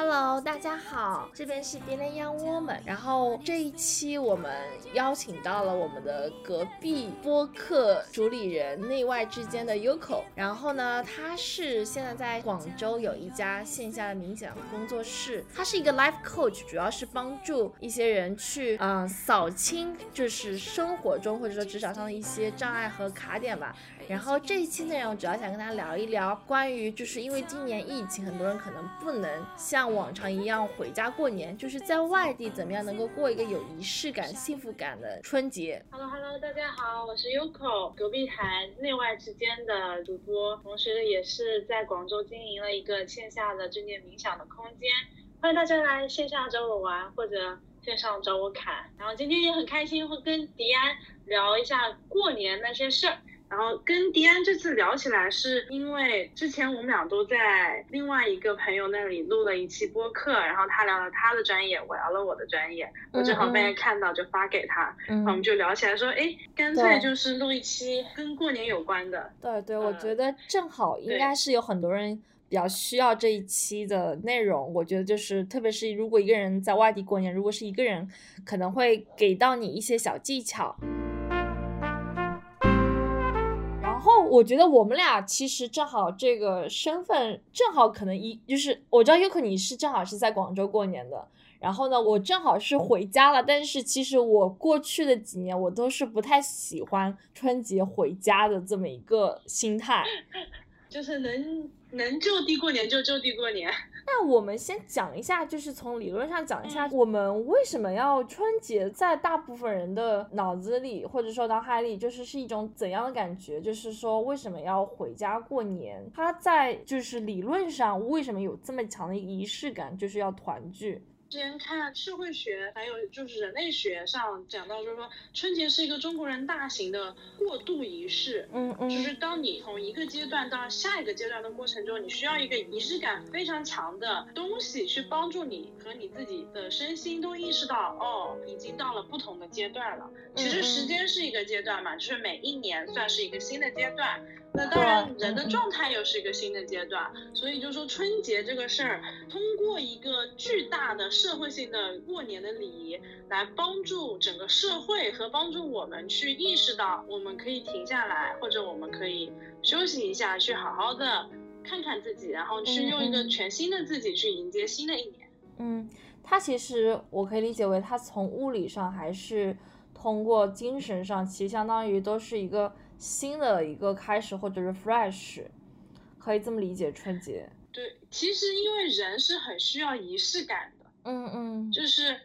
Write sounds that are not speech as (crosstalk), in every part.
Hello，大家好，这边是 b i l l Young Woman。然后这一期我们邀请到了我们的隔壁播客主理人内外之间的 Yoko。然后呢，他是现在在广州有一家线下的冥想工作室，他是一个 Life Coach，主要是帮助一些人去嗯扫清就是生活中或者说职场上的一些障碍和卡点吧。然后这一期内容主要想跟大家聊一聊关于，就是因为今年疫情，很多人可能不能像往常一样回家过年，就是在外地怎么样能够过一个有仪式感、幸福感的春节。Hello Hello，大家好，我是 Yoko，隔壁台内外之间的主播，同时也是在广州经营了一个线下的正念冥想的空间，欢迎大家来线下找我玩，或者线上找我侃。然后今天也很开心，会跟迪安聊一下过年那些事儿。然后跟迪安这次聊起来，是因为之前我们俩都在另外一个朋友那里录了一期播客，然后他聊了他的专业，我聊了我的专业，我正好被看到就发给他，然后我们就聊起来说，哎，干脆就是录一期跟过年有关的。对对，我觉得正好应该是有很多人比较需要这一期的内容，我觉得就是特别是如果一个人在外地过年，如果是一个人，可能会给到你一些小技巧。我觉得我们俩其实正好这个身份正好可能一就是我知道尤可你是正好是在广州过年的，然后呢我正好是回家了，但是其实我过去的几年我都是不太喜欢春节回家的这么一个心态，(laughs) 就是能能就地过年就就地过年。那我们先讲一下，就是从理论上讲一下，我们为什么要春节，在大部分人的脑子里或者说脑海里，就是是一种怎样的感觉？就是说为什么要回家过年？它在就是理论上为什么有这么强的仪式感？就是要团聚。之前看社会学，还有就是人类学上讲到，就是说春节是一个中国人大型的过渡仪式。嗯嗯。就是当你从一个阶段到下一个阶段的过程中，你需要一个仪式感非常强的东西去帮助你和你自己的身心都意识到，哦，已经到了不同的阶段了。其实时间是一个阶段嘛，就是每一年算是一个新的阶段。那当然，人的状态又是一个新的阶段，所以就说春节这个事儿，通过一个巨大的社会性的过年的礼仪，来帮助整个社会和帮助我们去意识到，我们可以停下来，或者我们可以休息一下，去好好的看看自己，然后去用一个全新的自己去迎接新的一年。嗯，它其实我可以理解为，它从物理上还是通过精神上，其实相当于都是一个。新的一个开始，或者是 fresh，可以这么理解春节。对，其实因为人是很需要仪式感的。嗯嗯。就是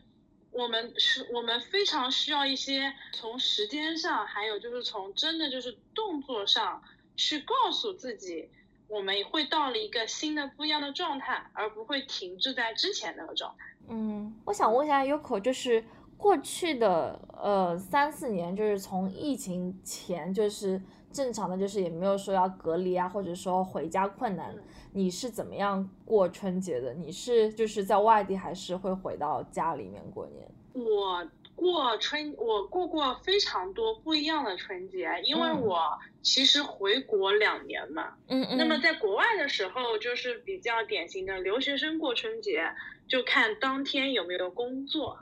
我们是，我们非常需要一些从时间上，还有就是从真的就是动作上去告诉自己，我们会到了一个新的不一样的状态，而不会停滞在之前那个状态。嗯，我想问一下 Yoko，就是。过去的呃三四年，就是从疫情前，就是正常的，就是也没有说要隔离啊，或者说回家困难。你是怎么样过春节的？你是就是在外地，还是会回到家里面过年？我过春，我过过非常多不一样的春节，因为我其实回国两年嘛。嗯嗯。那么在国外的时候，就是比较典型的留学生过春节，就看当天有没有工作。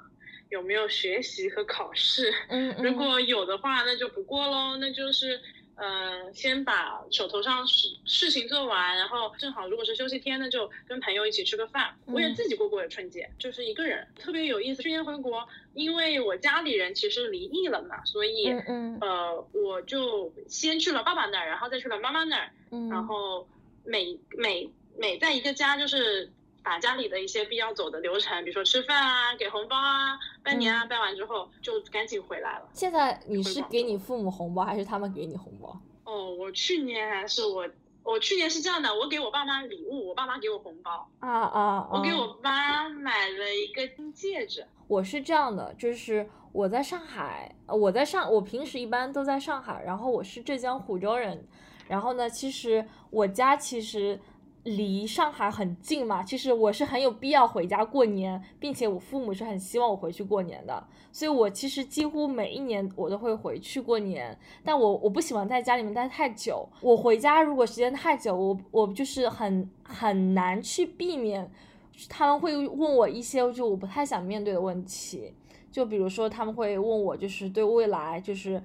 有没有学习和考试？嗯，如果有的话，那就不过喽。那就是，呃，先把手头上事事情做完，然后正好如果是休息天，呢就跟朋友一起吃个饭。我也自己过过春节，就是一个人，特别有意思。去年回国，因为我家里人其实离异了嘛，所以，嗯呃，我就先去了爸爸那儿，然后再去了妈妈那儿，嗯，然后每每每在一个家就是。把家里的一些必要走的流程，比如说吃饭啊、给红包啊、拜年啊，拜完之后就赶紧回来了。现在你是给你父母红包，还是他们给你红包？哦，我去年还是我，我去年是这样的，我给我爸妈礼物，我爸妈给我红包。啊啊！我给我妈买了一个金戒指。我是这样的，就是我在上海，我在上，我平时一般都在上海，然后我是浙江湖州人，然后呢，其实我家其实。离上海很近嘛，其实我是很有必要回家过年，并且我父母是很希望我回去过年的，所以我其实几乎每一年我都会回去过年。但我我不喜欢在家里面待太久，我回家如果时间太久，我我就是很很难去避免他们会问我一些就我不太想面对的问题，就比如说他们会问我就是对未来就是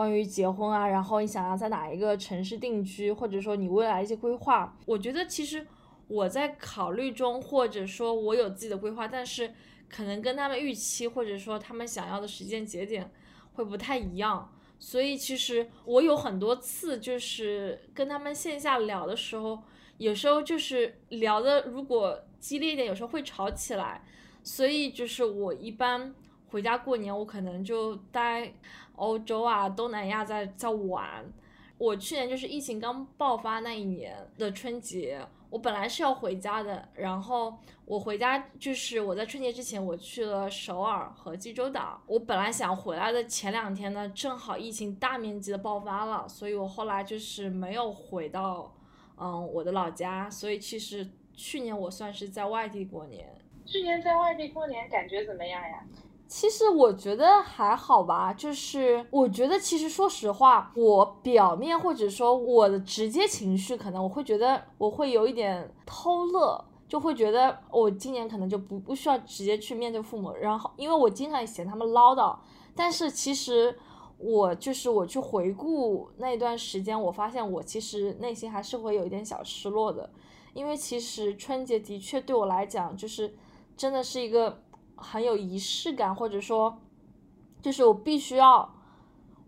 关于结婚啊，然后你想要在哪一个城市定居，或者说你未来一些规划，我觉得其实我在考虑中，或者说我有自己的规划，但是可能跟他们预期或者说他们想要的时间节点会不太一样。所以其实我有很多次就是跟他们线下聊的时候，有时候就是聊的如果激烈一点，有时候会吵起来。所以就是我一般回家过年，我可能就待欧洲啊、东南亚在在玩。我去年就是疫情刚爆发那一年的春节。我本来是要回家的，然后我回家就是我在春节之前我去了首尔和济州岛。我本来想回来的前两天呢，正好疫情大面积的爆发了，所以我后来就是没有回到嗯我的老家。所以其实去年我算是在外地过年。去年在外地过年感觉怎么样呀？其实我觉得还好吧，就是我觉得其实说实话，我表面或者说我的直接情绪，可能我会觉得我会有一点偷乐，就会觉得我今年可能就不不需要直接去面对父母，然后因为我经常嫌他们唠叨，但是其实我就是我去回顾那段时间，我发现我其实内心还是会有一点小失落的，因为其实春节的确对我来讲，就是真的是一个。很有仪式感，或者说，就是我必须要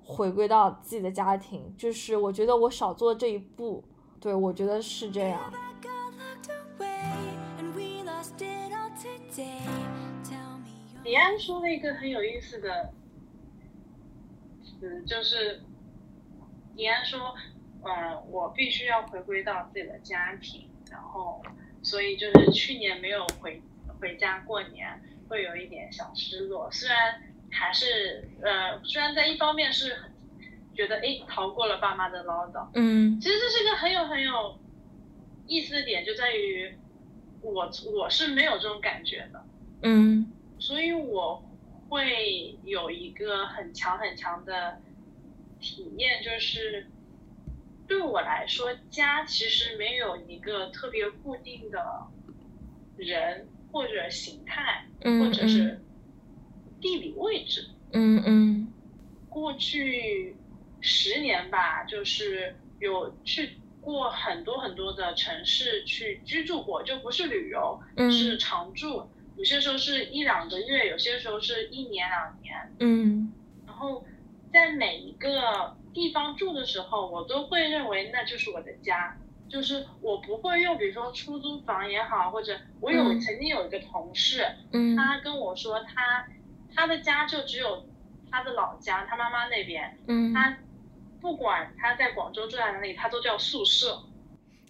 回归到自己的家庭，就是我觉得我少做这一步，对我觉得是这样。李安说了一个很有意思的词，就是李安说，嗯，我必须要回归到自己的家庭，然后，所以就是去年没有回回家过年。会有一点小失落，虽然还是呃，虽然在一方面是觉得哎逃过了爸妈的唠叨，嗯，其实这是一个很有很有意思的点，就在于我我是没有这种感觉的，嗯，所以我会有一个很强很强的体验，就是对我来说，家其实没有一个特别固定的人。或者形态，或者是地理位置。嗯嗯。过去十年吧，就是有去过很多很多的城市去居住过，就不是旅游，是常住。有些时候是一两个月，有些时候是一年两年。嗯。然后在每一个地方住的时候，我都会认为那就是我的家。就是我不会用，比如说出租房也好，或者我有曾经有一个同事，嗯，他跟我说他他的家就只有他的老家，他妈妈那边，嗯，他不管他在广州住在哪里，他都叫宿舍。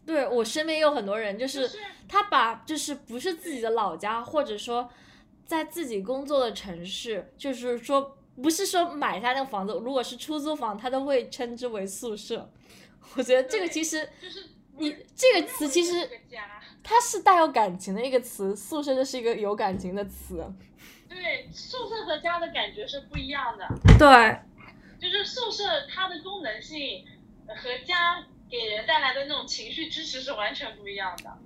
对我身边有很多人，就是他把就是不是自己的老家，或者说在自己工作的城市，就是说不是说买下那个房子，如果是出租房，他都会称之为宿舍。我觉得这个其实就是。你这个词其实它是带有感情的一个词，宿舍就是一个有感情的词。对，宿舍和家的感觉是不一样的。对，就是宿舍它的功能性和家给人带来的那种情绪支持是完全不一样的。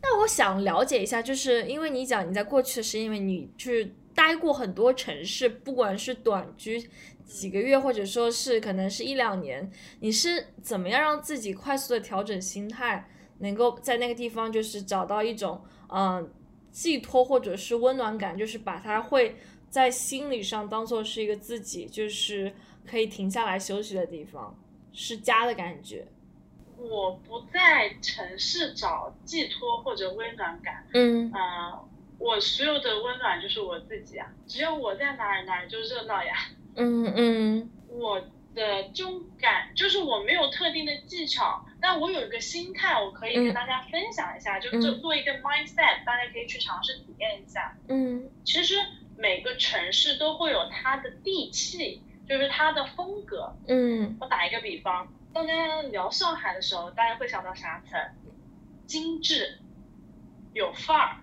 那我想了解一下，就是因为你讲你在过去的是因为你去待过很多城市，不管是短居。几个月，或者说是可能是一两年，你是怎么样让自己快速的调整心态，能够在那个地方就是找到一种嗯寄托或者是温暖感，就是把它会在心理上当做是一个自己就是可以停下来休息的地方，是家的感觉。我不在城市找寄托或者温暖感，嗯啊，我所有的温暖就是我自己啊，只有我在哪儿哪儿就热闹呀。嗯嗯，我的这种感就是我没有特定的技巧，但我有一个心态，我可以跟大家分享一下，就就做一个 mindset，大家可以去尝试体验一下。嗯，其实每个城市都会有它的地气，就是它的风格。嗯，我打一个比方，大家聊上海的时候，大家会想到啥词？精致，有范儿。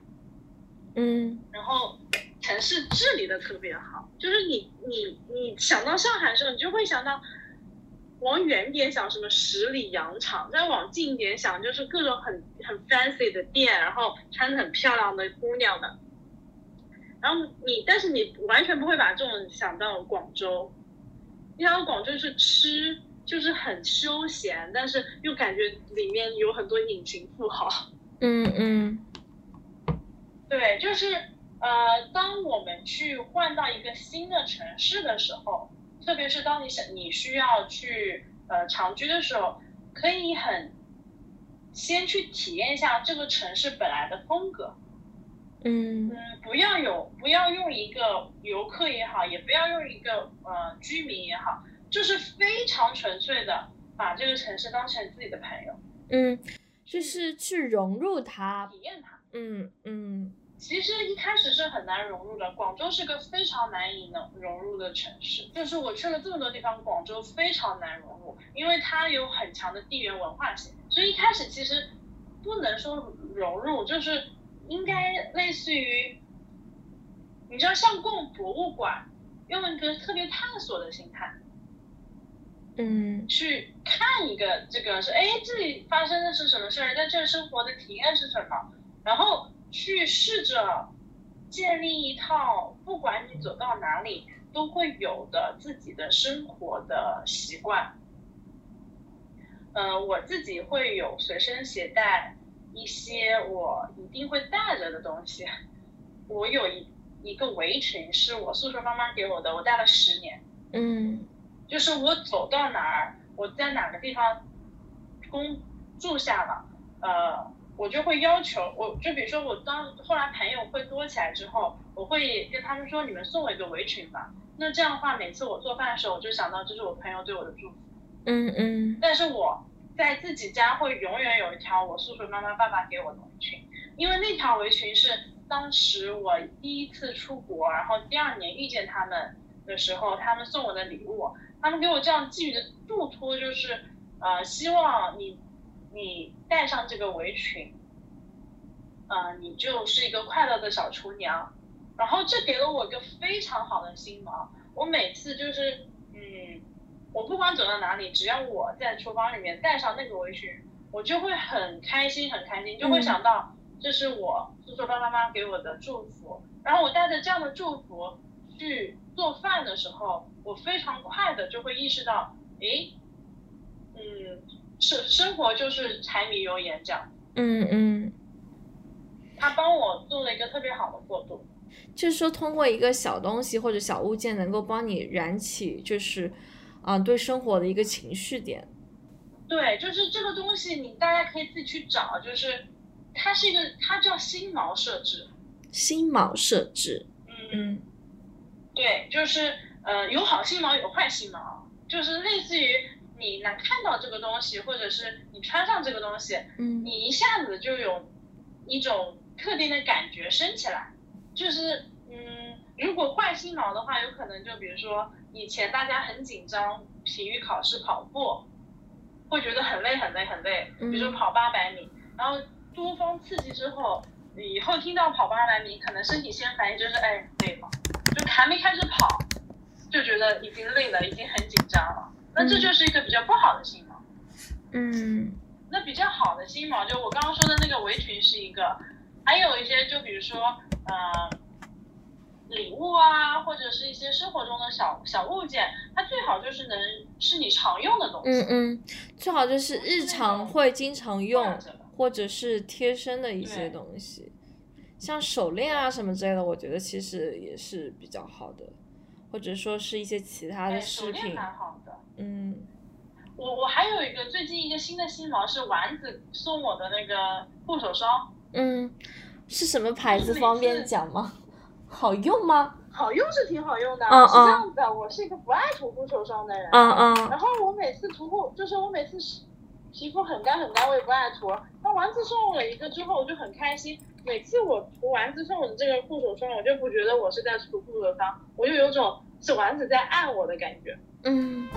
嗯，然后。城市治理的特别好，就是你你你想到上海的时候，你就会想到往远点想，什么十里洋场；再往近一点想，就是各种很很 fancy 的店，然后穿的很漂亮的姑娘们。然后你，但是你完全不会把这种想到广州。你想到广州是吃，就是很休闲，但是又感觉里面有很多隐形富豪。嗯嗯，对，就是呃，当我们去换到一个新的城市的时候，特别是当你想你需要去呃长居的时候，可以很先去体验一下这个城市本来的风格。嗯嗯，不要有，不要用一个游客也好，也不要用一个呃居民也好，就是非常纯粹的把这个城市当成自己的朋友，嗯，就是去融入它，体验它。嗯嗯其实一开始是很难融入的，广州是个非常难以能融入的城市。就是我去了这么多地方，广州非常难融入，因为它有很强的地缘文化性，所以一开始其实不能说融入，就是应该类似于，你知道像逛博物馆，用一个特别探索的心态嗯。去看一个这个是，哎，这里发生的是什么事儿，在这儿生活的体验是什么，然后去试着建立一套，不管你走到哪里都会有的自己的生活的习惯。呃，我自己会有随身携带一些我一定会带着的东西。我有一一个围裙是我宿舍妈妈给我的，我带了十年。嗯就是我走到哪儿，我在哪个地方工住下了，呃，我就会要求，我就比如说我当后来朋友会多起来之后，我会跟他们说，你们送我一个围裙吧。那这样的话，每次我做饭的时候，我就想到这是我朋友对我的祝福。嗯嗯但是我在自己家会永远有一条我叔叔妈妈、爸爸给我的围裙，因为那条围裙是当时我第一次出国，然后第二年遇见他们的时候，他们送我的礼物。他们给我这样寄予的嘱托就是，呃，希望你你戴上这个围裙，呃，你就是一个快乐的小厨娘。然后这给了我一个非常好的心锚。我每次就是，嗯，我不管走到哪里，只要我在厨房里面戴上那个围裙，我就会很开心，很开心，就会想到这是我叔叔爸爸妈妈给我的祝福。然后我带着这样的祝福去做饭的时候，我非常快的就会意识到，诶，嗯，生生活就是柴米油盐这样。嗯嗯，他帮我做了一个特别好的过渡。就是说通过一个小东西或者小物件，能够帮你燃起就是，啊、对生活的一个情绪点。对，就是这个东西，你大家可以自己去找，就是它是一个，它叫心锚设置。心锚设置，嗯，嗯对，就是呃，有好心锚，有坏心锚，就是类似于你能看到这个东西，或者是你穿上这个东西，嗯。你一下子就有一种特定的感觉升起来，就是嗯，如果坏心锚的话，有可能就比如说以前大家很紧张，体育考试跑步，会觉得很累很累很累，比如说嗯跑八百米，然后多方刺激之后，以后听到跑八百米，可能身体先反应就是哎累了，就还没开始跑，就觉得已经累了，已经很紧张了，那这嗯就是一个比较不好的心锚。嗯那比较好的心锚，就我刚刚说的那个围裙是一个，还有一些就比如说呃礼物啊，或者是一些生活中的小小物件，它最好就是能是你常用的东西。嗯嗯，最好就是日常会经常用或者是贴身的一些东西，像手链啊什么之类的，我觉得其实也是比较好的，或者说是一些其他哎，的饰品，蛮好的。嗯我我还有一个最近一个新的心锚是丸子送我的那个护手霜，嗯，是什么牌子？方便讲吗？好用吗？好用是挺好用的。嗯是这样子的，我是一个不爱涂护手霜的人。嗯嗯然后我每次涂护，就是我每次洗皮肤很干很干，我也不爱涂。那丸子送我一个之后，我就很开心。每次我涂丸子送我的这个护手霜，我就不觉得我是在涂护手霜，我就有种是丸子在爱我的感觉。嗯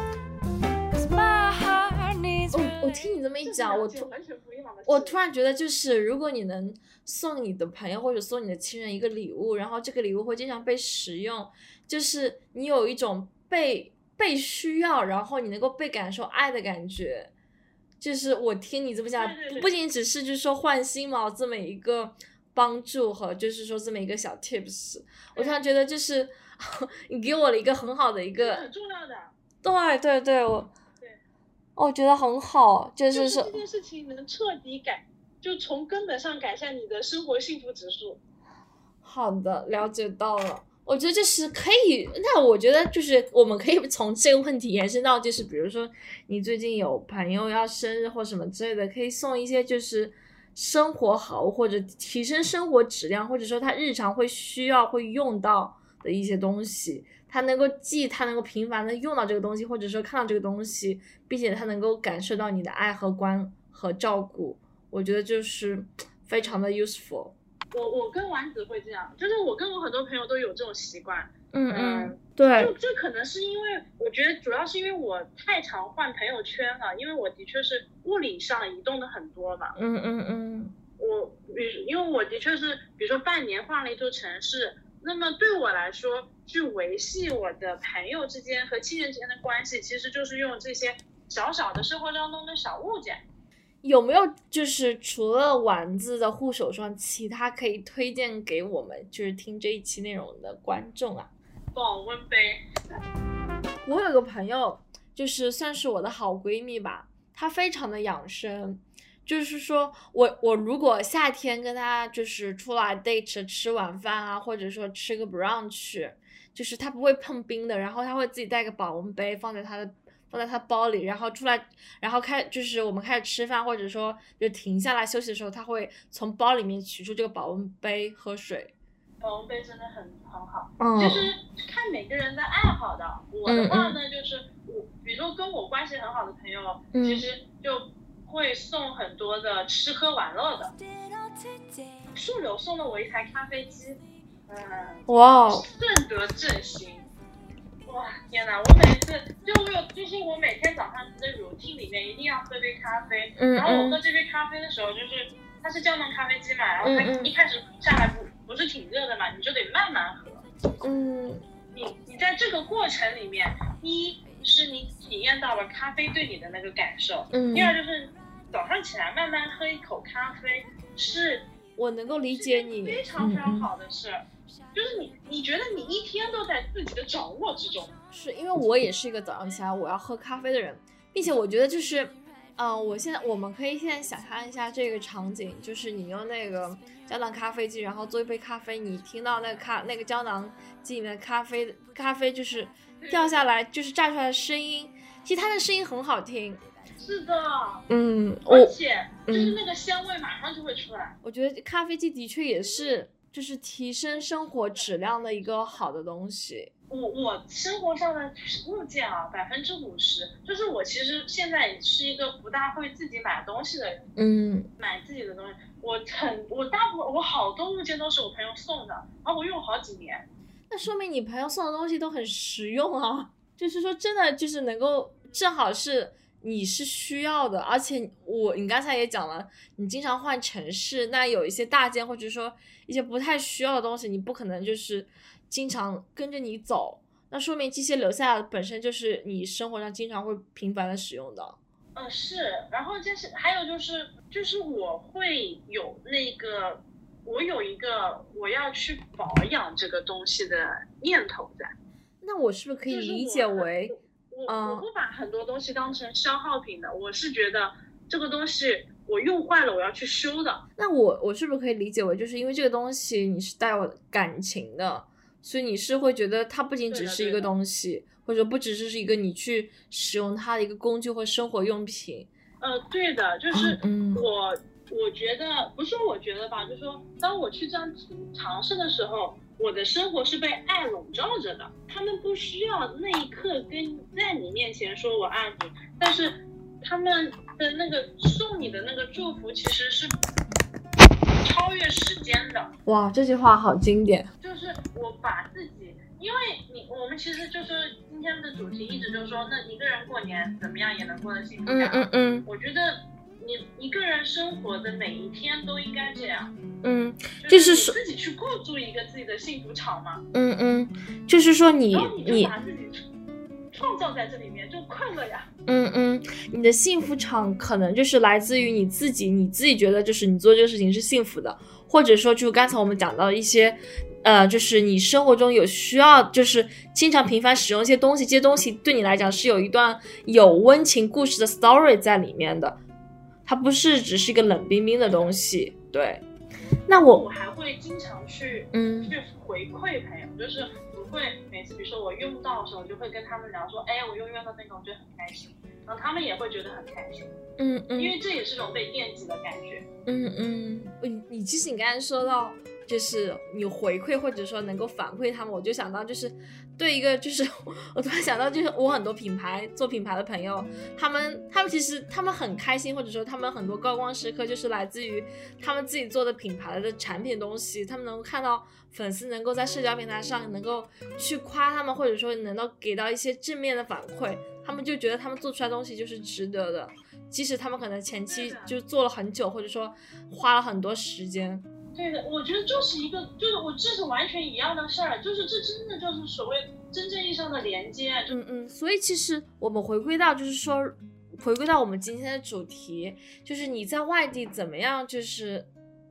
我我听你这么一讲，我突完全不一样的。我突然觉得，就是如果你能送你的朋友或者送你的亲人一个礼物，然后这个礼物会经常被使用，就是你有一种被被需要，然后你能够被感受爱的感觉。就是我听你这么讲，对对对不仅只是就是说换新毛这么一个帮助和就是说这么一个小 tips，我突然觉得就是 (laughs) 你给我了一个很好的一个，很重要的。对对对，我对我觉得很好，就就是是说这件事情能彻底改，就从根本上改善你的生活幸福指数。好的，了解到了。我觉得这是可以，那我觉得就是我们可以从这个问题延伸到，就是比如说你最近有朋友要生日或什么之类的，可以送一些就是生活好或者提升生活质量，或者说他日常会需要会用到的一些东西，他能够记，他能够频繁的用到这个东西，或者说看到这个东西，并且他能够感受到你的爱和关和照顾，我觉得就是非常的 useful。我我跟丸子会这样，就是我跟我很多朋友都有这种习惯。嗯嗯，对就，这可能是因为我觉得主要是因为我太常换朋友圈了，因为我的确是物理上移动的很多嘛。嗯嗯嗯。我比如因为我的确是，比如说半年换了一座城市，那么对我来说，去维系我的朋友之间和亲人之间的关系，其实就是用这些小小的生活当中的小物件。有没有就是除了丸子的护手霜，其他可以推荐给我们就是听这一期内容的观众啊？保温杯，我有个朋友，就是算是我的好闺蜜吧，她非常的养生，就是说我我如果夏天跟她就是出来 date 吃晚饭啊，或者说吃个 brunch，就是她不会碰冰的，然后她会自己带个保温杯放在她的放在她包里，然后出来，然后开就是我们开始吃饭或者说就停下来休息的时候，她会从包里面取出这个保温杯喝水。保温杯真的很很好。嗯就是看每个人的爱好的。我的话呢，就是我，比如说跟我关系很好的朋友，嗯其实就会送很多的吃喝玩乐的。树柳送了我一台咖啡机，嗯，哇哦，顺德振兴。哇，天哪！我每次就我有，就是我每天早上的 routine 里面一定要喝杯咖啡，嗯然后我喝嗯这杯咖啡的时候，就是它是胶囊咖啡机嘛，然后它一开始下来不不是挺热的嘛，你就得慢慢喝。嗯。你你在这个过程里面，一是你体验到了咖啡对你的那个感受，嗯。第，二就是早上起来慢慢喝一口咖啡是我能够理解你，非常非常好的事，就是你你觉得你一天都在自己的掌握之中，是因为我也是一个早上起来我要喝咖啡的人，并且我觉得就是，嗯、我现在我们可以现在想象一下这个场景，就是你用那个胶囊咖啡机，然后做一杯咖啡，你听到那个咖那个胶囊机里面的咖啡咖啡就是掉下来，就是炸出来的声音，其实它的声音很好听。是的，嗯，而我且就是那个香味马上就会出来。我觉得咖啡机的确也是就是提升生活质量的一个好的东西。我我生活上的物件啊，百分之五十，就是我其实现在是一个不大会自己买东西的人。嗯买自己的东西，我很我大部分我好多物件都是我朋友送的，然后我用好几年。那说明你朋友送的东西都很实用啊，就是说真的就是能够正好是你是需要的，而且我你刚才也讲了，你经常换城市，那有一些大件或者说一些不太需要的东西，你不可能就是经常跟着你走，那说明这些留下本身就是你生活上经常会频繁的使用的。嗯，是，然后就是还有就是就是我会有那个我有一个我要去保养这个东西的念头在，那我是不是可以理解为，我嗯我不把很多东西当成消耗品的，我是觉得这个东西我用坏了我要去修的。那我我是不是可以理解为，就是因为这个东西你是带有感情的，所以你是会觉得它不仅只是一个东西，或者不只是一个你去使用它的一个工具或生活用品。呃，对的，就是嗯我，我觉得不是说我觉得吧，就是说当我去这样尝试的时候，我的生活是被爱笼罩着的。他们不需要那一刻跟在你面前说我爱你，但是他们的那个送你的那个祝福其实是超越时间的。哇，这句话好经典。就是我把自己，因为你我们其实就是今天的主题一直就是说，那一个人过年怎么样也能过得幸福嗯。嗯嗯我觉得你一个人生活的每一天都应该这样，嗯就就是说自己去构筑一个自己的幸福场嘛，嗯嗯，就是说你你你把自己充创造在这里面，就快乐呀。嗯嗯，你的幸福场可能就是来自于你自己，你自己觉得就是你做这个事情是幸福的，或者说就刚才我们讲到一些，呃，就是你生活中有需要，就是经常频繁使用一些东西，这些东西对你来讲是有一段有温情故事的 story 在里面的，它不是只是一个冷冰冰的东西。对，那我我还会经常去嗯去回馈朋友，就是我会每次比如说我用到的时候，我就会跟他们聊说，哎，我又用到那个，我觉得很开心，然后他们也会觉得很开心，嗯嗯。因为这也是种被惦记的感觉。嗯嗯，你你其实你刚才说到，就是你回馈或者说能够反馈他们，我就想到就是对一个就是 (laughs) 我突然想到就是我很多品牌做品牌的朋友，他们他们其实他们很开心，或者说他们很多高光时刻就是来自于他们自己做的品牌的产品东西，他们能够看到粉丝能够在社交平台上能够去夸他们，或者说能够给到一些正面的反馈，他们就觉得他们做出来东西就是值得的。即使他们可能前期就做了很久，或者说花了很多时间。对的，我觉得就是一个，就是我这是完全一样的事儿，就是这真的就是所谓真正意义上的连接。嗯嗯，所以其实我们回归到就是说，回归到我们今天的主题，就是你在外地怎么样，就是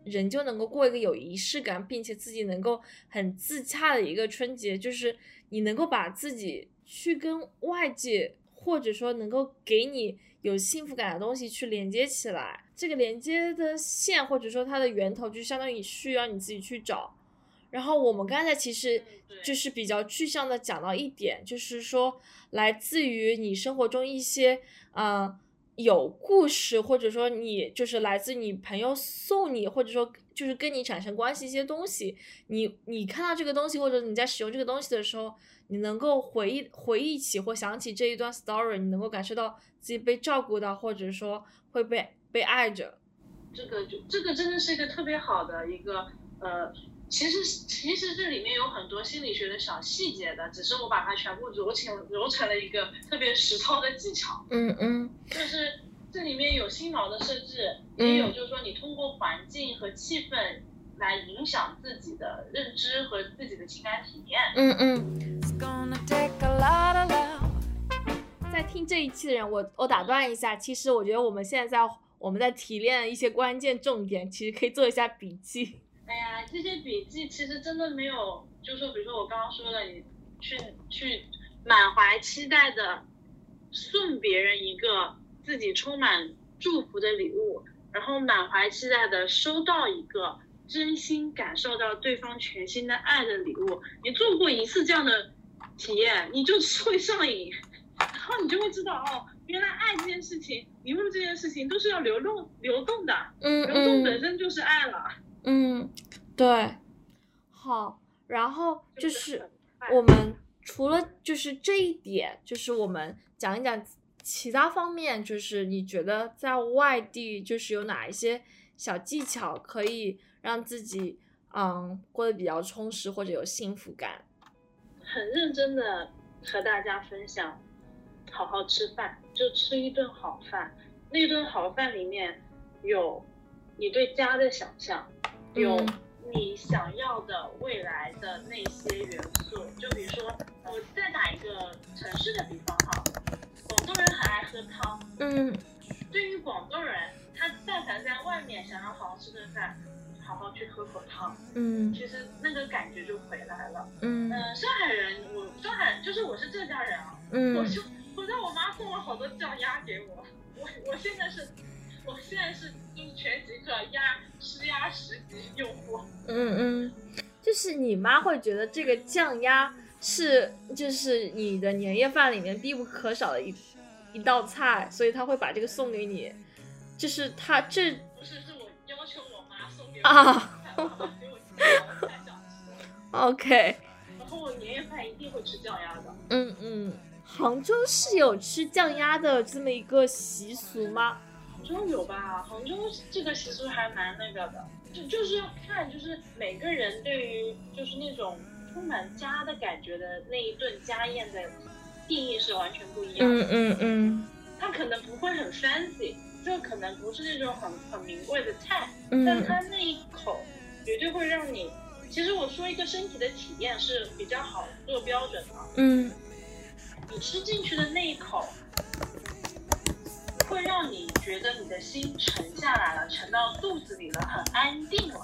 人就能够过一个有仪式感，并且自己能够很自洽的一个春节，就是你能够把自己去跟外界，或者说能够给你有幸福感的东西去连接起来。这个连接的线或者说它的源头，就相当于需要你自己去找。然后我们刚才其实就是比较具象的讲到一点，就是说来自于你生活中一些呃有故事，或者说你就是来自你朋友送你，或者说就是跟你产生关系一些东西，你你看到这个东西，或者你在使用这个东西的时候，你能够回忆回忆起或想起这一段 story，你能够感受到自己被照顾到，或者说会被被爱着。这个就这个真的是一个特别好的一个呃，其实其实这里面有很多心理学的小细节的，只是我把它全部揉成揉成了一个特别实操的技巧。嗯嗯就是这里面有心锚的设置，嗯也有就是说你通过环境和气氛来影响自己的认知和自己的情感体验。嗯嗯。It's gonna take a lot of love. 在听这一期的人，我我打断一下，其实我觉得我们现在在我们在提炼一些关键重点，其实可以做一下笔记。哎呀，这些笔记其实真的没有，就说，比如说我刚刚说的，你去去满怀期待的送别人一个自己充满祝福的礼物，然后满怀期待的收到一个真心感受到对方全新的爱的礼物。你做过一次这样的体验，你就 (laughs) 会上瘾，然后你就会知道哦，原来爱这件事情，礼物这件事情都是要流动流动的，嗯流动本身就是爱了。嗯，对，好，然后就就是我们除了就是这一点，就是我们讲一讲其他方面，就是你觉得在外地就是有哪一些小技巧可以让自己嗯过得比较充实或者有幸福感？很认真的和大家分享，好好吃饭，就吃一顿好饭。那顿好饭里面有你对家的想象，有嗯你想要的未来的那些元素。就比如说，我再打一个城市的比方哈，广东人很爱喝汤。嗯对于广东人，他但凡在外面想要好好吃顿饭，好好去喝口汤，嗯。其实那个感觉就回来了。嗯。嗯，上海人，我上海就是我是浙江人啊，嗯。我嗯就我在我妈送了好多酱鸭给我，我我现在是，我现在是就是全极客鸭吃鸭十级用户，嗯嗯，就是你妈会觉得这个酱鸭是就是你的年夜饭里面必不可少的一一道菜，所以她会把这个送给你。就是她这啊，OK，然后我年夜饭一定会吃酱鸭的。嗯嗯，杭州是有吃酱鸭的这么一个习俗吗？杭州有吧？杭州这个习俗还蛮那个的，就就是要看，就是每个人对于就是那种充满家的感觉的那一顿家宴的定义是完全不一样的。嗯嗯嗯它可能不会很 fancy，就可能不是那种很很名贵的菜，但嗯它那一口绝对会让你。其实我说一个身体的体验是比较好做标准的，嗯。你吃进去的那一口，会让你觉得你的心沉下来了，沉到肚子里了，很安定了，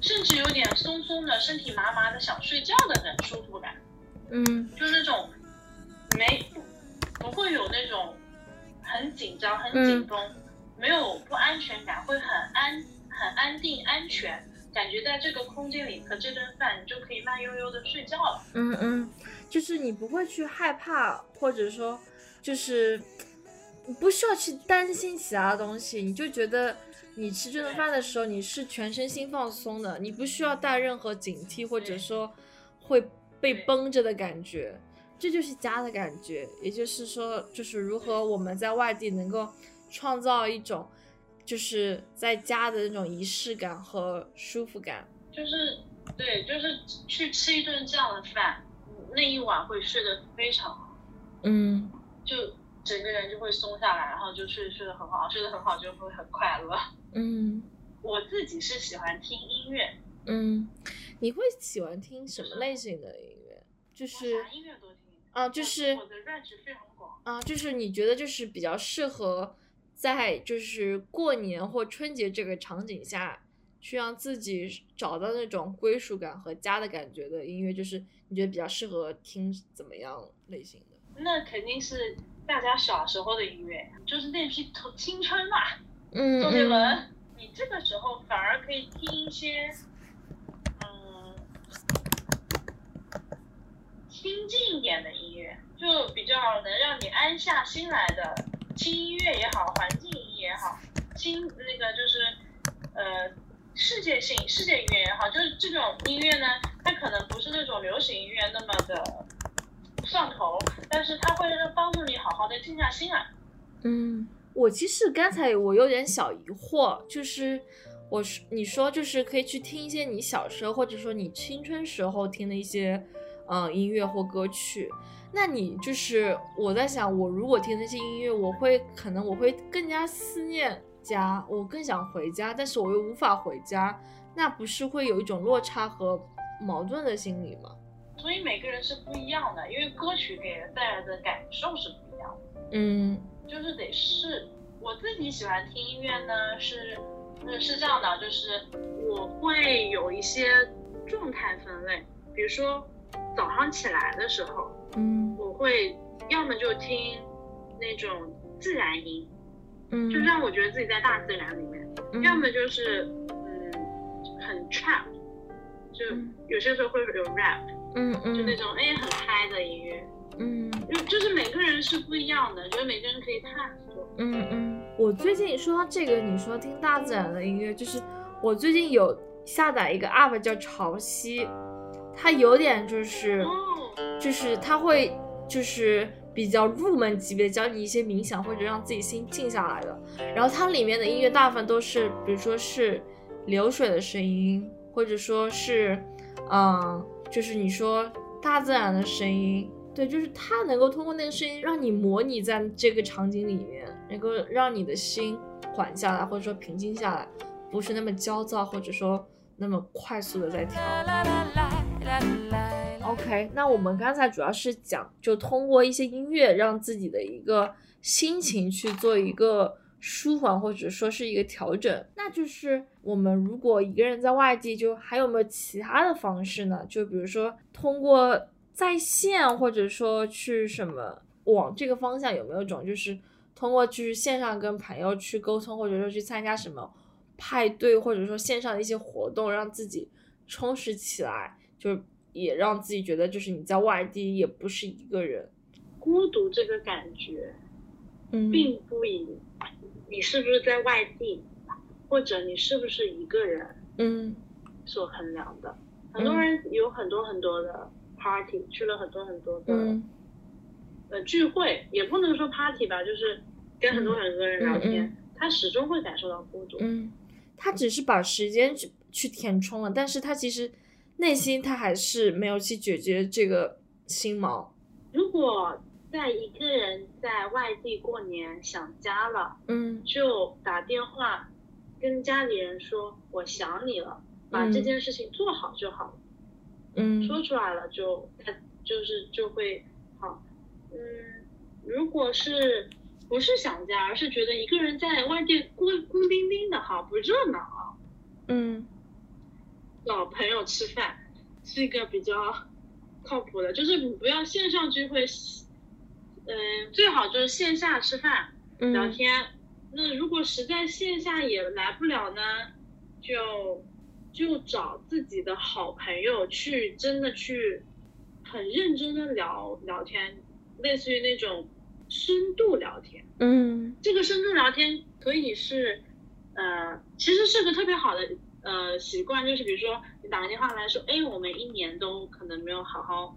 甚至有点松松的，身体麻麻的，想睡觉的那种舒服感，嗯。就那种没不不会有那种很紧张、很嗯紧绷，没有不安全感，会很安、很安定、安全。感觉在这个空间里和这顿饭，你就可以慢悠悠的睡觉了。嗯嗯，就是你不会去害怕，或者说就是你不需要去担心其他东西，你就觉得你吃这顿饭的时候你是全身心放松的，你不需要带任何警惕或者说会被绷着的感觉，这就是家的感觉。也就是说，就是如何我们在外地能够创造一种就是在家的那种仪式感和舒服感。就是对，就是去吃一顿这样的饭，那一晚会睡得非常好，嗯就整个人就会松下来，然后就睡睡得很好，睡得很好就会很快乐。嗯 (laughs) 我自己是喜欢听音乐，嗯，你会喜欢听什么类型的音乐？就是啥音乐都听。啊，就是我的 range 非常广。啊，就是你觉得就是比较适合在就是过年或春节这个场景下，去让自己找到那种归属感和家的感觉的音乐，就是你觉得比较适合听怎么样类型的？那肯定是大家小时候的音乐，就是那批童青春嘛。嗯周杰伦，你这个时候反而可以听一些，嗯，清静一点的音乐，就比较能让你安下心来的轻音乐也好，环境音也好，轻那个就是呃世界性世界音乐也好，就是这种音乐呢，它可能不是那种流行音乐那么的上头，但是它会帮助你好好的静下心来。嗯，我其实刚才我有点小疑惑，就是我是你说就是可以去听一些你小时候或者说你青春时候听的一些嗯、呃音乐或歌曲，那你就是我在想，我如果听那些音乐，我会可能我会更加思念家，我更想回家，但是我又无法回家，那不是会有一种落差和矛盾的心理吗？所以每个人是不一样的，因为歌曲给人带来的感受是不一样的，嗯就是得试。我自己喜欢听音乐呢，是是是这样的，就是我会有一些状态分类，比如说早上起来的时候，嗯。我会要么就听那种自然音，嗯，就让我觉得自己在大自然里面，嗯。要么就是嗯很 trap，就嗯。有些时候会有 rap，嗯嗯。就那嗯种哎很嗨的音乐。嗯。就就是每个人是不一样的，觉得每个人可以探索。嗯嗯，我最近说到这个，你说听大自然的音乐，就是我最近有下载一个 app 叫潮汐，它有点就是哦，就是它会就是比较入门级别，教你一些冥想或者让自己心静下来的。然后它里面的音乐大部分都是，比如说是流水的声音，或者说是，嗯，就是你说大自然的声音。对，就是它能够通过那个声音让你模拟在这个场景里面，能够让你的心缓下来，或者说平静下来，不是那么焦躁，或者说那么快速的在跳。OK，那我们刚才主要是讲，就通过一些音乐让自己的一个心情去做一个舒缓，或者说是一个调整。那就是我们如果一个人在外地，就还有没有其他的方式呢？就比如说通过在线，或者说去什么往这个方向有没有一种就是通过就是线上跟朋友去沟通，或者说去参加什么派对，或者说线上的一些活动，让自己充实起来，就也让自己觉得就是你在外地也不是一个人。孤独这个感觉，嗯并不以你是不是在外地，或者你是不是一个人嗯所衡量的。很多人有很多很多的 party，去了很多很多的、嗯呃聚会，也不能说 party 吧，就是跟很多很多人聊天，嗯他始终会感受到孤独。嗯，他只是把时间去去填充了，但是他其实内心他还是没有去解决这个心锚。如果在一个人在外地过年想家了，嗯就打电话跟家里人说我想你了，把嗯这件事情做好就好了。嗯说出来了就他就是就会好。嗯，如果是不是想家，而是觉得一个人在外地孤孤零零的好不热闹啊，嗯找朋友吃饭是一个比较靠谱的，就是你不要线上聚会，嗯、最好就是线下吃饭聊嗯天。那如果实在线下也来不了呢，就就找自己的好朋友去真的去很认真的聊聊天，类似于那种深度聊天。嗯这个深度聊天可以是，呃，其实是个特别好的呃习惯，就是比如说你打个电话来说，哎，我们一年都可能没有好好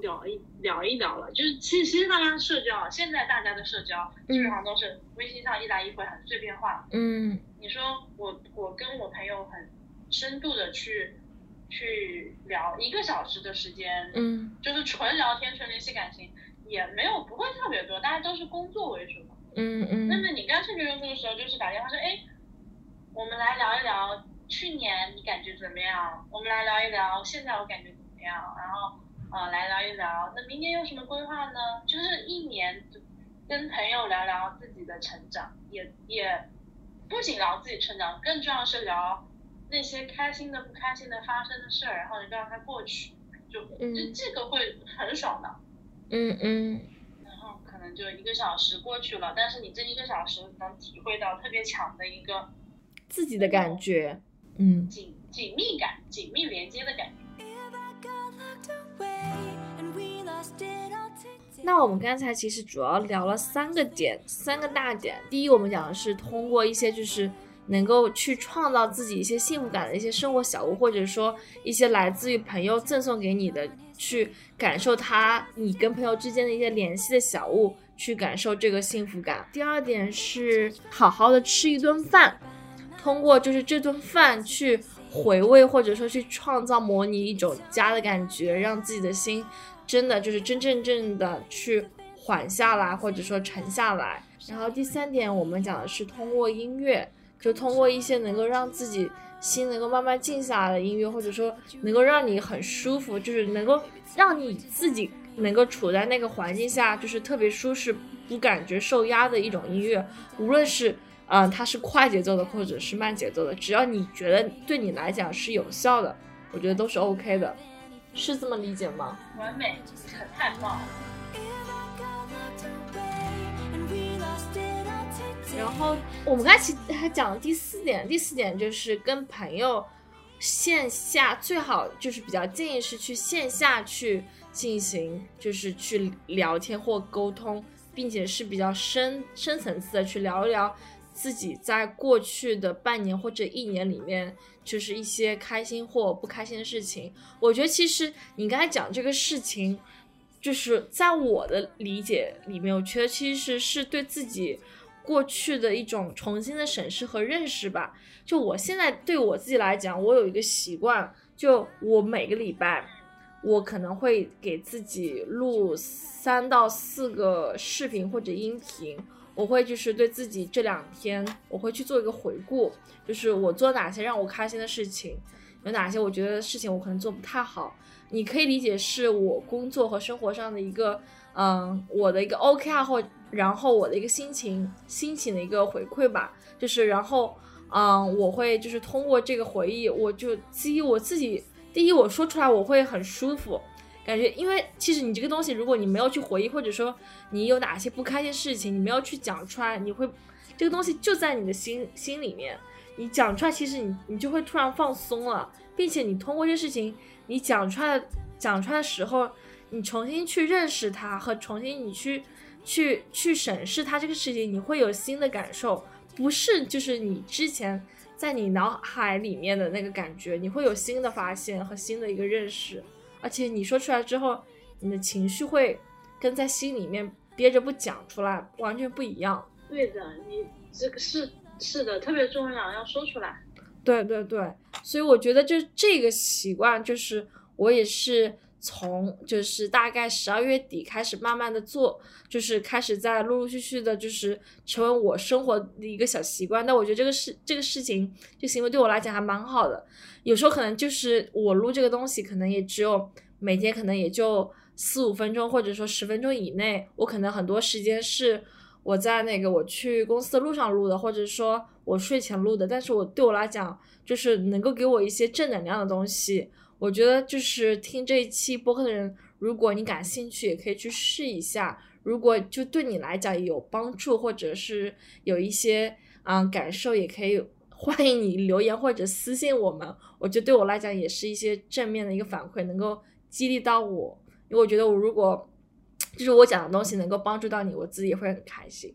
聊一聊一聊了，就是其实其实大家社交，现在大家的社交基本上都是微信上一来一回很碎片化。嗯你说我我跟我朋友很深度的去去聊一个小时的时间，嗯就是纯聊天、纯联系感情，也没有不会特别多，大家都是工作为主嘛。嗯嗯那么你干脆就用这个时候，就是打电话说，哎，我们来聊一聊去年你感觉怎么样？我们来聊一聊现在我感觉怎么样？然后呃来聊一聊，那明年有什么规划呢？就是一年跟朋友聊聊自己的成长，也也不仅聊自己成长，更重要的是聊那些开心的、不开心的发生的事儿，然后你就让它过去，就就这这个会很爽的。嗯嗯然后可能就一个小时过去了，但是你这一个小时能体会到特别强的一个自己的感觉，嗯紧紧密感、紧密连接的感觉。If I got locked away and we lost it all today. 那我们刚才其实主要聊了三个点，三个大点。第一，我们讲的是通过一些就是能够去创造自己一些幸福感的一些生活小物，或者说一些来自于朋友赠送给你的，去感受他你跟朋友之间的一些联系的小物，去感受这个幸福感。第二点是好好的吃一顿饭，通过就是这顿饭去回味，或者说去创造模拟一种家的感觉，让自己的心真的就是真真正正的去缓下来，或者说沉下来。然后第三点，我们讲的是通过音乐，就通过一些能够让自己心能够慢慢静下来的音乐，或者说能够让你很舒服，就是能够让你自己能够处在那个环境下，就是特别舒适，不感觉受压的一种音乐，无论是。嗯，它是快节奏的，或者是慢节奏的，只要你觉得对你来讲是有效的，我觉得都是 OK 的，是这么理解吗？完美，可太棒了。然后我们刚才其实还讲了第四点，第四点就是跟朋友线下最好就是比较建议是去线下去进行，就是去聊天或沟通，并且是比较深深层次的去聊一聊自己在过去的半年或者一年里面，就是一些开心或不开心的事情。我觉得其实你刚才讲这个事情，就是在我的理解里面，我觉得其实是对自己过去的一种重新的审视和认识吧。就我现在对我自己来讲，我有一个习惯，就我每个礼拜，我可能会给自己录三到四个视频或者音频，我会就是对自己这两天，我会去做一个回顾，就是我做哪些让我开心的事情，有哪些我觉得事情我可能做不太好。你可以理解是我工作和生活上的一个，嗯，我的一个 OKR 或然后我的一个心情心情的一个回馈吧，就是然后，嗯，我会就是通过这个回忆，我就第一我自己，第一我说出来我会很舒服，感觉，因为其实你这个东西，如果你没有去回忆，或者说你有哪些不开心事情，你没有去讲出来，你会这个东西就在你的心心里面，你讲出来，其实你你就会突然放松了，并且你通过这事情，你讲出来讲出来的时候，你重新去认识它和重新你去去去审视它这个事情，你会有新的感受，不是就是你之前在你脑海里面的那个感觉，你会有新的发现和新的一个认识，而且你说出来之后，你的情绪会跟在心里面憋着不讲出来完全不一样。对的，你这个是是的，特别重要，要说出来。对对对，所以我觉得就这个习惯，就是我也是从就是大概十二月底开始慢慢的做，就是开始在陆陆续续的，就是成为我生活的一个小习惯。但我觉得这个事这个事情，这行为对我来讲还蛮好的。有时候可能就是我录这个东西，可能也只有每天可能也就四五分钟或者说十分钟以内，我可能很多时间是我在那个我去公司的路上录的，或者说我睡前录的。但是我对我来讲，就是能够给我一些正能量的东西。我觉得就是听这一期播客的人，如果你感兴趣，也可以去试一下。如果就对你来讲有帮助，或者是有一些嗯感受，也可以欢迎你留言或者私信我们。我觉得对我来讲也是一些正面的一个反馈，能够激励到我。因为我觉得我如果就是我讲的东西能够帮助到你，我自己也会很开心。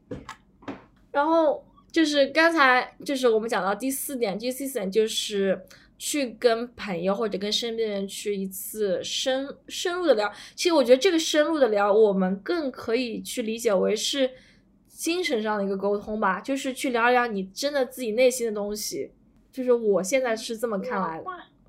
然后就是刚才就是我们讲到第四点，第四点就是去跟朋友或者跟身边人去一次深深入的聊。其实我觉得这个深入的聊，我们更可以去理解为是精神上的一个沟通吧，就是去聊一聊你真的自己内心的东西。就是我现在是这么看来的。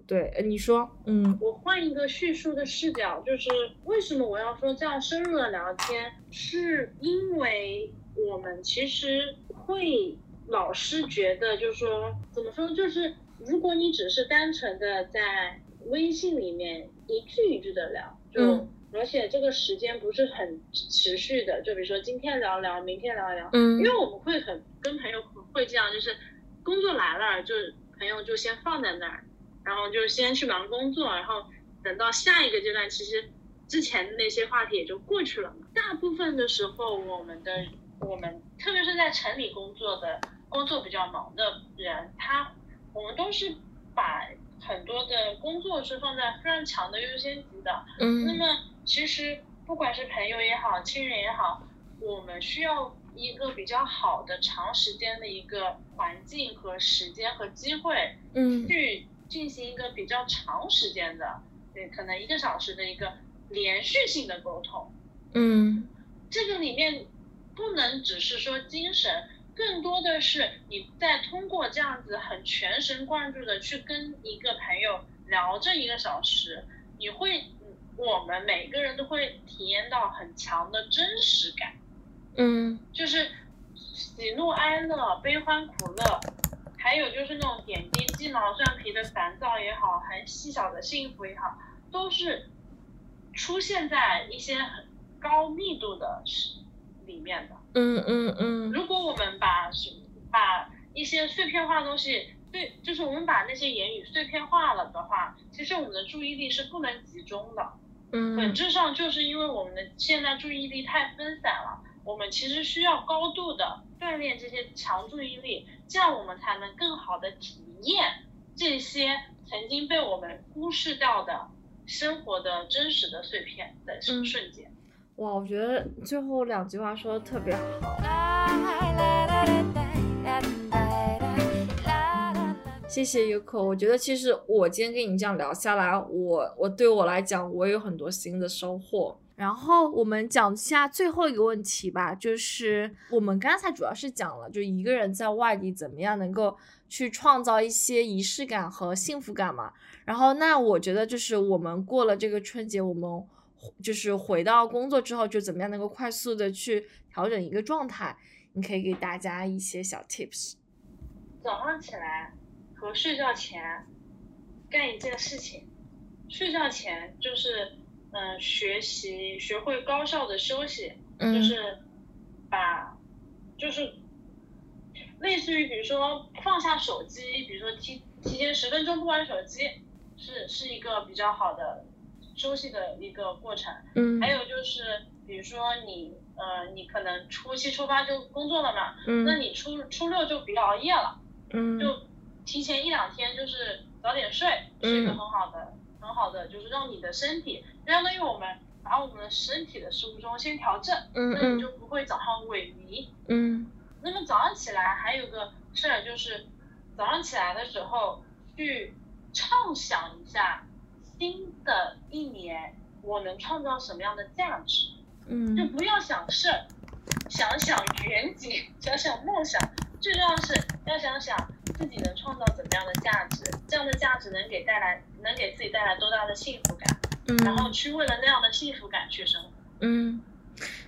对，呃你说，嗯我换一个叙述的视角，就是为什么我要说这样深入的聊天，是因为我们其实会老是觉得，就是说怎么说，就是如果你只是单纯的在微信里面一句一句的聊，就、嗯而且这个时间不是很持续的，就比如说今天聊聊，明天聊聊，嗯因为我们会很跟朋友会这样，就是工作来了，就是朋友就先放在那儿，然后就先去忙工作，然后等到下一个阶段，其实之前的那些话题也就过去了嘛。大部分的时候，我们的我们特别是在城里工作的工作比较忙的人，他我们都是把很多的工作是放在非常强的优先级的，那嗯么其实不管是朋友也好，亲人也好，我们需要一个比较好的长时间的一个环境和时间和机会，嗯去进行一个比较长时间的，对，可能一个小时的一个连续性的沟通。嗯这个里面不能只是说精神，更多的是你在通过这样子很全神贯注的去跟一个朋友聊这一个小时，你会，嗯我们每个人都会体验到很强的真实感，嗯就是喜怒哀乐、悲欢苦乐，还有就是那种点滴鸡毛蒜皮的烦躁也好，很细小的幸福也好，都是出现在一些很高密度的事里面的。嗯嗯嗯如果我们把是把一些碎片化的东西，对，就是我们把那些言语碎片化了的话，其实我们的注意力是不能集中的。嗯本嗯质上就是因为我们的现在注意力太分散了，我们其实需要高度的锻炼这些强注意力，这样我们才能更好的体验这些曾经被我们忽视掉的生活的真实的碎片的嗯瞬间。哇，我觉得最后两句话说的特别好。谢谢 Yuko，我觉得其实我今天跟你这样聊下来，我我对我来讲，我有很多新的收获。然后我们讲一下最后一个问题吧，就是我们刚才主要是讲了，就一个人在外地怎么样能够去创造一些仪式感和幸福感嘛。然后那我觉得就是我们过了这个春节，我们就是回到工作之后，就怎么样能够快速的去调整一个状态？你可以给大家一些小 tips。早上起来和睡觉前干一件事情，睡觉前就是嗯、呃学习学会高效的休息，嗯就是把就是类似于比如说放下手机，比如说提提前十分钟不玩手机，是是一个比较好的休息的一个过程。嗯还有就是比如说你呃你可能初七初八就工作了嘛，那嗯你初初六就别熬夜了。嗯就提前一两天就是早点睡，是一个很好的、很好的，就是让你的身体，相当于我们把我们的身体的生物钟先调正，嗯那你就嗯不会早上萎靡。嗯那么早上起来还有个事儿就是，早上起来的时候去畅想一下新的一年我能创造什么样的价值，嗯。就嗯不要想事儿，想想远景，(laughs) 想想梦想，最重要是要想想自己能创造怎么样的价值，这样的价值能给带来能给自己带来多大的幸福感，嗯。然后嗯去为了那样的幸福感去生活，嗯，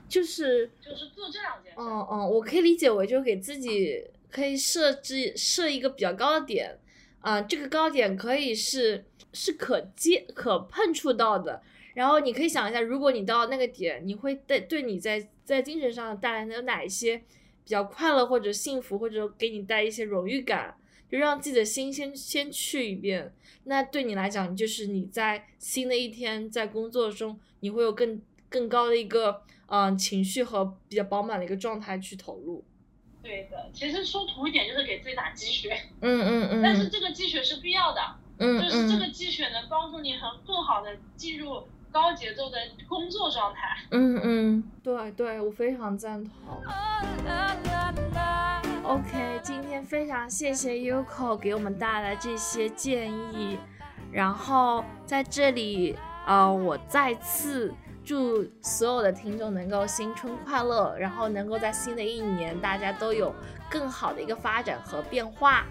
就是就是做这两件事。嗯嗯，我可以理解为就给自己可以设置设一个比较高的点，啊、这个高点可以是是可接可碰触到的，然后你可以想一下，如果你到那个点，你会带对你在在精神上带来的有哪一些比较快乐或者幸福，或者给你带一些荣誉感，就让自己的心先先去一遍。那对你来讲，就是你在新的一天在工作中，你会有更更高的一个嗯、情绪和比较饱满的一个状态去投入。对的，其实说土一点就是给自己打鸡血，嗯嗯嗯 (laughs) 但是这个鸡血是必要的，嗯就是这个鸡血能帮助你很更好的进入高节奏的工作状态。嗯嗯，对对，我非常赞同。Oh. OK，今天非常谢谢 Yuko 给我们带来这些建议，然后在这里，呃，我再次祝所有的听众能够新春快乐，然后能够在新的一年大家都有更好的一个发展和变化。